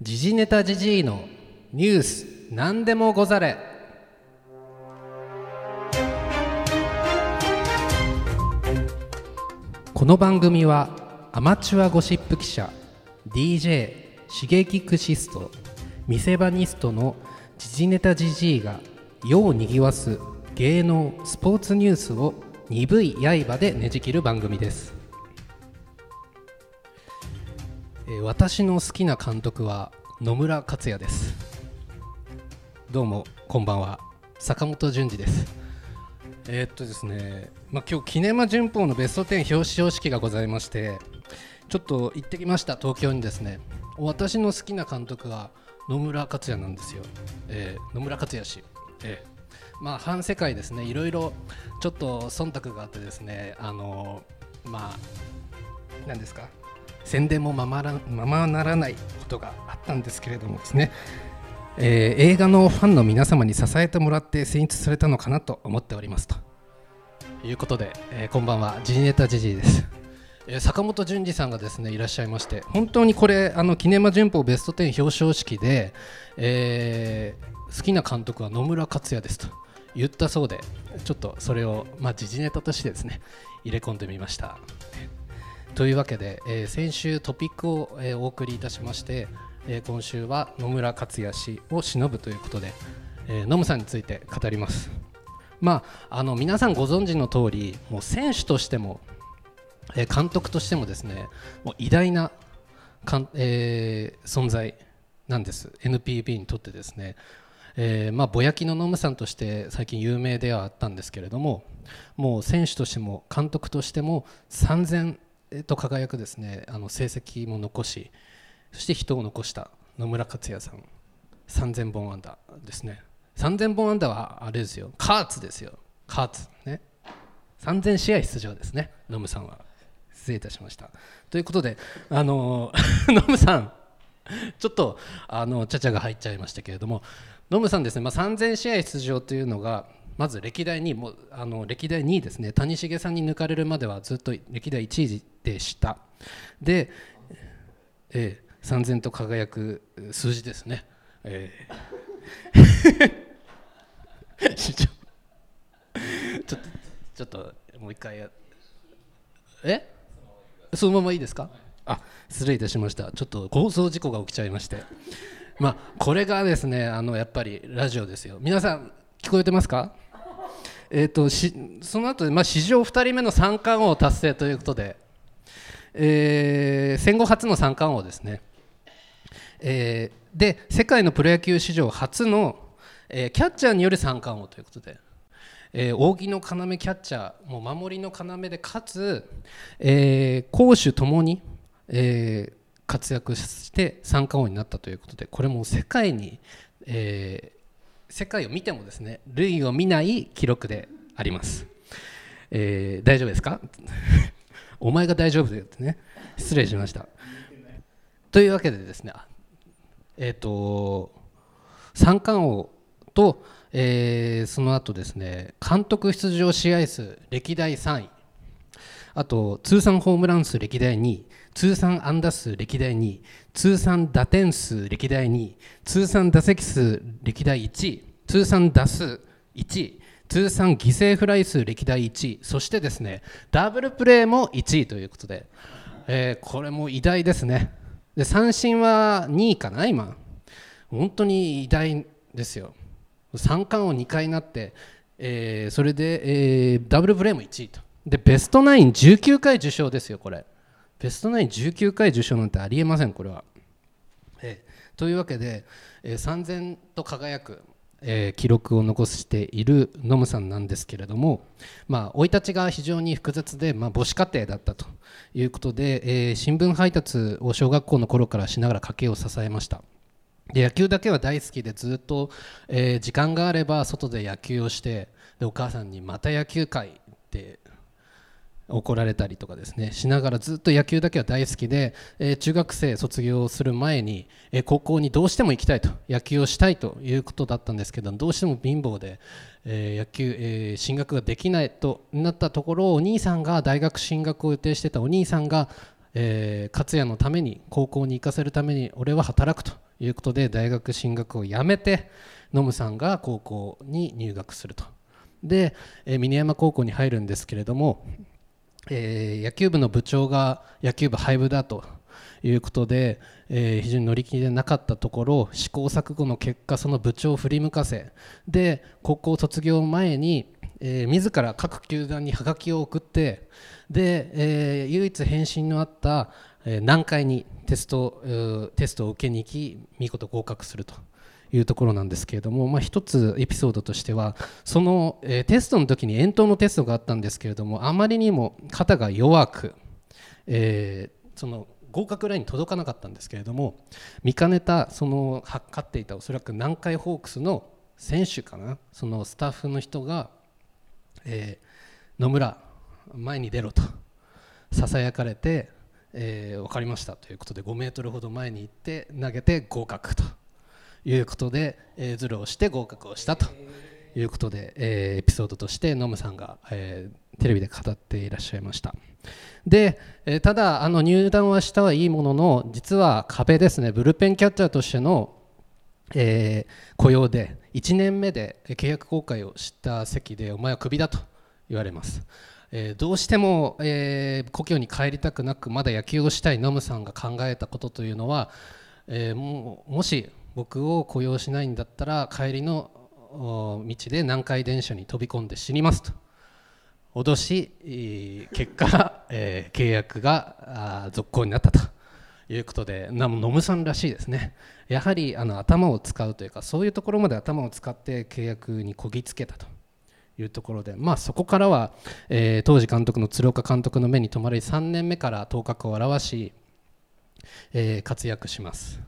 時事ネタじじいのニュース何でもござれ。この番組はアマチュアゴシップ記者 DJ シゲキクシスト店場ニストの時事ネタじじいが世をにぎわす芸能スポーツニュースを鈍い刃でねじ切る番組です。えー私の好きな監督は野村克也です。どうもこんばんは。坂本淳二です。えーっとですね、まあ、今日キネマ旬報のベスト10表彰式がございましてちょっと行ってきました東京にですね。私の好きな監督は野村克也なんですよ、えー野村克也氏、えーまあ反世界ですね。いろいろちょっと忖度があってですねあのまあ何ですか？宣伝もままままならないことがあったんですけれどもですね、えー映画のファンの皆様に支えてもらって選出されたのかなと思っておりますということで、えーこんばんは。ジジネタジジイです、えー坂本淳二さんがですねいらっしゃいまして本当にこれあのキネマ旬報ベスト10表彰式で、えー好きな監督は野村克也ですと言ったそうでちょっとそれをまあ時事ネタとしてですね入れ込んでみました。というわけで、えー先週トピックを、えーお送りいたしまして、えー今週は野村克也氏を偲ぶということで、えー野村さんについて語ります。まああの皆さんご存知の通りもう選手としても、えー監督としてもですねもう偉大なかん、えー存在なんです。NPB にとってですね。えーまあ、ぼやきのノムさんとして最近有名ではあったんですけれどももう選手としても監督としても三千と輝くですねあの成績も残しそして人を残した野村克也さん。3000本安打ですね。3000本安打はあれですよ。カーツですよ。カーツね。3000試合出場ですね。ノムさんは。失礼いたしました。ということであの ノムさんちょっとあのちゃちゃが入っちゃいましたけれどもノムさんですね、まあ、3000試合出場というのがまず歴代2位もあの歴代2位ですね。谷繁さんに抜かれるまではずっと歴代1位でした。で、えー3000と輝く数字ですね、えー ちょっとちょっともう一回やえ？そのままいいですか？あ失礼いたしました。ちょっと放送事故が起きちゃいまして。まあこれがですねあのやっぱりラジオですよ。皆さん聞こえてますか？えー、としその後でまあ史上2人目の三冠王達成ということで、えー戦後初の三冠王ですね、えーで世界のプロ野球史上初の、えーキャッチャーによる三冠王ということで、えー扇の要キャッチャーもう守りの要でかつ、えー攻守ともに、えー活躍して三冠王になったということでこれも世界に、えー世界を見てもですね類を見ない記録であります、えー大丈夫ですか？お前が大丈夫だよってね。失礼しました。というわけでですねあえっ、と三冠王と、えーその後ですね監督出場試合数歴代3位。あと通算ホームラン数歴代2位。通算安打数歴代2位通算打点数歴代2位通算打席数歴代1位通算打数1位通算犠牲フライ数歴代1位そしてですねダブルプレーも1位ということで、えーこれも偉大ですね。で三振は2位かな今。本当に偉大ですよ。三冠王2回なって、えーそれで、えーダブルプレーも1位と。でベストナイン19回受賞ですよこれ。ベストナイン19回受賞なんてありえませんこれは、えーというわけで、えー、3000と輝く、えー記録を残しているノムさんなんですけれどもまあい立ちが非常に複雑で、まあ、母子家庭だったということで、えー新聞配達を小学校の頃からしながら家計を支えました。で野球だけは大好きでずっと、えー時間があれば外で野球をしてでお母さんに「また野球会」って怒られたりとかですねしながらずっと野球だけは大好きで、えー中学生卒業する前に、えー高校にどうしても行きたいと野球をしたいということだったんですけどどうしても貧乏で、えー野球、え進学ができないとなったところお兄さんが大学進学を予定してたお兄さんが、えー勝也のために高校に行かせるために俺は働くということで大学進学をやめてノムさんが高校に入学すると。で、え、峰山高校に入るんですけれども、えー、野球部の部長が野球部廃部だということで、えー、非常に乗り気でなかったところ試行錯誤の結果その部長を振り向かせで高校卒業前に、えー、自ら各球団にはがきを送ってで、えー、唯一返信のあった、えー、南海にテストテストを受けに行き見事合格すると。いうところなんですけれども、まあ、一つエピソードとしてはその、えー、テストの時に遠投のテストがあったんですけれどもあまりにも肩が弱く、えー、その合格ラインに届かなかったんですけれども見かねたその勝っていたおそらく南海ホークスの選手かなそのスタッフの人が、えー、野村前に出ろとささやかれて、えー、分かりましたということで5メートルほど前に行って投げて合格と。いうことで、えー、ズルをして合格をしたということで、えー、エピソードとしてノムさんが、えー、テレビで語っていらっしゃいました。で、えただあの入団はしたはいいものの実は壁ですねブルペンキャッチャーとしての、えー、雇用で1年目で契約更改をした席でお前はクビだと言われます。えー、どうしても、えー、故郷に帰りたくなくまだ野球をしたいノムさんが考えたことというのは、えー、ももし僕を雇用しないんだったら帰りの道で南海電車に飛び込んで死にますと。脅し結果、えー、契約が続行になったと。いうことでノムさんらしいですね。やはりあの頭を使うというかそういうところまで頭を使って契約にこぎつけたと。いうところで、まあ、そこからは、えー、当時監督の鶴岡監督の目に留まり3年目から頭角を現し、えー、活躍します。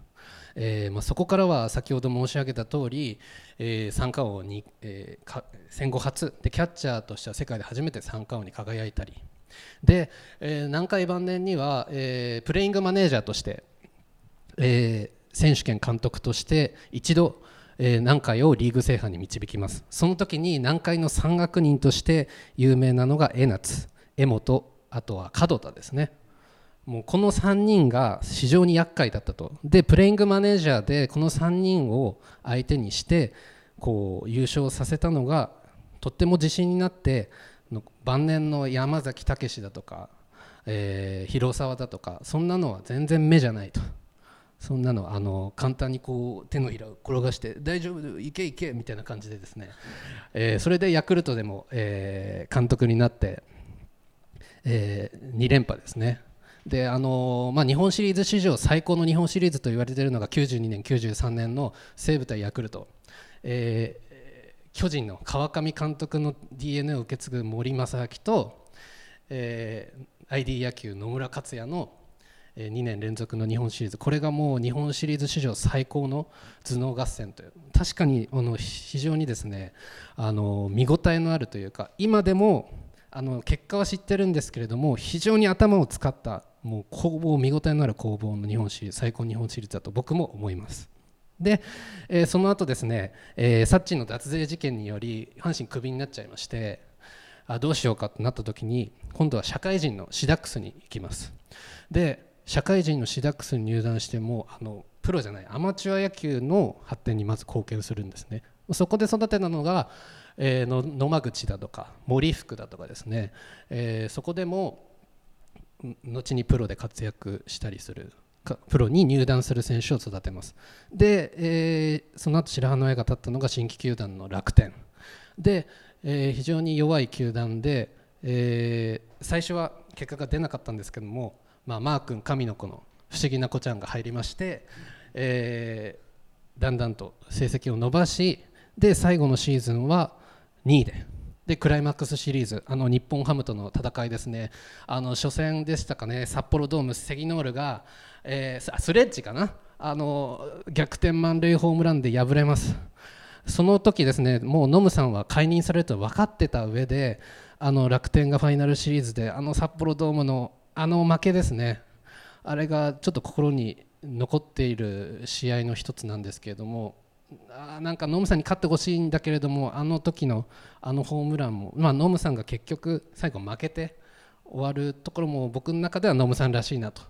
えーまあ、そこからは先ほど申し上げた通り、えー、三冠王に、えー、戦後初でキャッチャーとしては世界で初めて三冠王に輝いたり。で、えー、南海晩年には、えー、プレイングマネージャーとして、えー、選手権監督として一度、えー、南海をリーグ制覇に導きます。その時に南海の山岳人として有名なのが江夏江本あとは門田ですね。もうこの3人が非常に厄介だったと。でプレイングマネージャーでこの3人を相手にしてこう優勝させたのがとっても自信になって晩年の山崎武だとか、えー、広沢だとかそんなのは全然目じゃないと。そんなのあの簡単にこう手のひらを転がして大丈夫いけいけみたいな感じでですね、えー、それでヤクルトでも、えー、監督になって、えー、2連覇ですね。であのまあ、日本シリーズ史上最高の日本シリーズと言われているのが92年、93年の西武対ヤクルト、えー、巨人の川上監督の DNA を受け継ぐ森正明と、えー、ID 野球野村克也の2年連続の日本シリーズ。これがもう日本シリーズ史上最高の頭脳合戦という。確かにあの非常にですねあの見応えのあるというか今でもあの結果は知ってるんですけれども非常に頭を使ったもう攻防見応えのある攻防の日本シリーズ最高日本シリーズだと僕も思います。で、えー、その後ですね、えー、サッチの脱税事件により阪神クビになっちゃいましてあどうしようかとなった時に今度は社会人のシダックスに行きます。で社会人のシダックスに入団してもあのプロじゃないアマチュア野球の発展にまず貢献するんですね。そこで育てたのが、えー、の野間口だとか森福だとかですね、えー、そこでも後にプロで活躍したりするプロに入団する選手を育てます。で、えー、その後白羽の矢が立ったのが新規球団の楽天。で、えー、非常に弱い球団で、えー、最初は結果が出なかったんですけども、まあ、マー君神の子の不思議な子ちゃんが入りまして、えー、だんだんと成績を伸ばしで最後のシーズンは2位で。でクライマックスシリーズ。あの日本ハムとの戦いですね。あの初戦でしたかね。札幌ドームセギノールが、えー、スレッジかな。あの逆転満塁ホームランで敗れます。その時ですねもうノムさんは解任されると分かってた上であの楽天がファイナルシリーズであの札幌ドームのあの負けですね。あれがちょっと心に残っている試合の一つなんですけれども。あなんかノムさんに勝ってほしいんだけれどもあの時のあのホームランも、まあ、ノムさんが結局最後負けて終わるところも僕の中ではノムさんらしいなと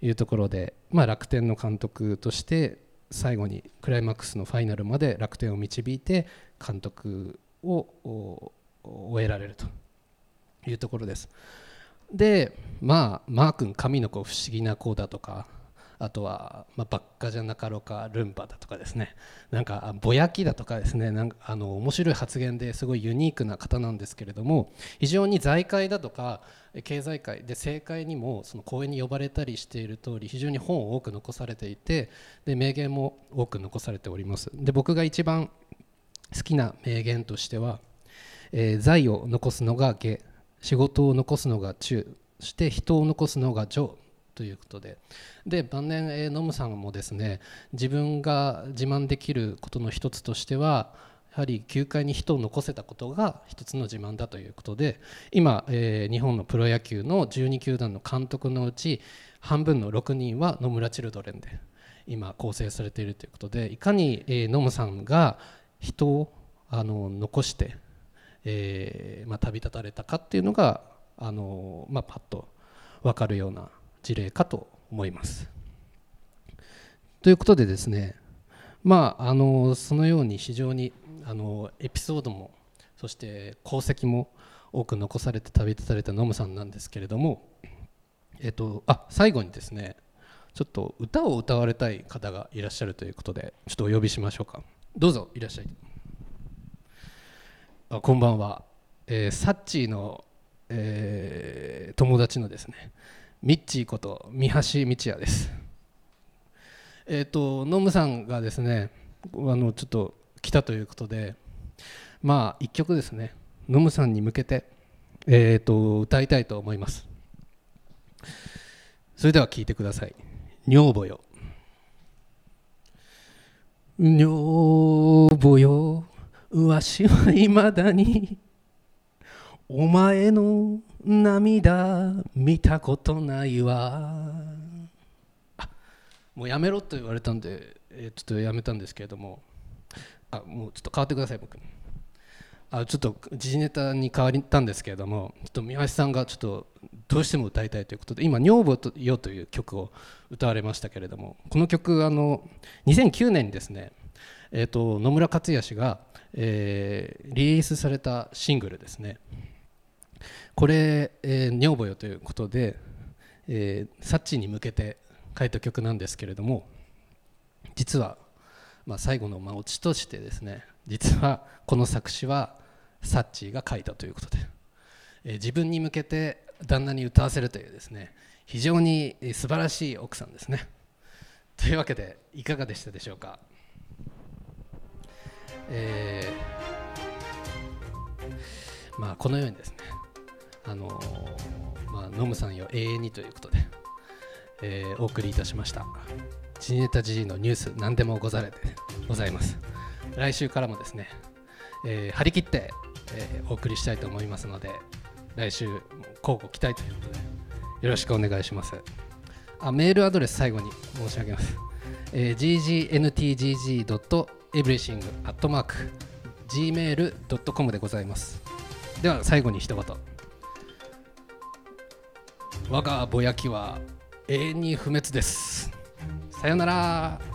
いうところで、まあ、楽天の監督として最後にクライマックスのファイナルまで楽天を導いて監督を終えられるというところです。でまあマー君神の子不思議な子だとかあとは、まあ、ばっかじゃなかろうかルンバだとかですね。なんかぼやきだとかですね。なんかあの面白い発言ですごいユニークな方なんですけれども非常に財界だとか経済界で政界にもその講演に呼ばれたりしている通り非常に本を多く残されていてで名言も多く残されております。で僕が一番好きな名言としては、えー、財を残すのが下仕事を残すのが中して人を残すのが上ということで。で晩年、えー、ノムさんもですね自分が自慢できることの一つとしてはやはり球界に人を残せたことが一つの自慢だということで今、えー、日本のプロ野球の12球団の監督のうち半分の6人は野村チルドレンで今構成されているということでいかに、えー、ノムさんが人をあの残して、えーまあ、旅立たれたかっていうのがあの、まあ、パッと分かるような事例かと思います。ということでですねまああのそのように非常にあのエピソードもそして功績も多く残されて旅立たれたノムさんなんですけれども、えっと、あ最後にですねちょっと歌を歌われたい方がいらっしゃるということでちょっとお呼びしましょうか。どうぞいらっしゃい。あこんばんは、えー、サッチーの、えー、友達のですねミッチーこと三橋道也です。えっ、ー、とノムさんがですねあのちょっと来たということでまあ一曲ですねノムさんに向けてえっ、ー、と歌いたいと思います。それでは聴いてください。女房よ。女房よ、わしはいまだにお前の涙見たことないわ。もうやめろと言われたんで、えー、ちょっとやめたんですけれども。あもうちょっと変わってください僕。あちょっと時事ネタに変わったんですけれどもちょっと三橋さんがちょっとどうしても歌いたいということで今「女房とよ」という曲を歌われましたけれどもこの曲あの2009年にですね、えーと、野村克也氏が、えー、リリースされたシングルですね。これ、えー、女房よということで、えー、サッチに向けて書いた曲なんですけれども実は、まあ、最後のまあオチとしてですね実はこの作詞はサッチが書いたということで、えー、自分に向けて旦那に歌わせるというですね非常に素晴らしい奥さんですね。というわけでいかがでしたでしょうか、えー、まあこのようにですねあのまあ、ノムさんよ永遠にということで、えー、お送りいたしました。ジネタ G のニュース何でもござれでございます。来週からもですね、えー、張り切って、えー、お送りしたいと思いますので来週交互期待ということでよろしくお願いします。あメールアドレス最後に申し上げます、えー、ggntgg.everything.gmail.com でございます。では最後に一言。我がぼやきは永遠に不滅です。さよなら。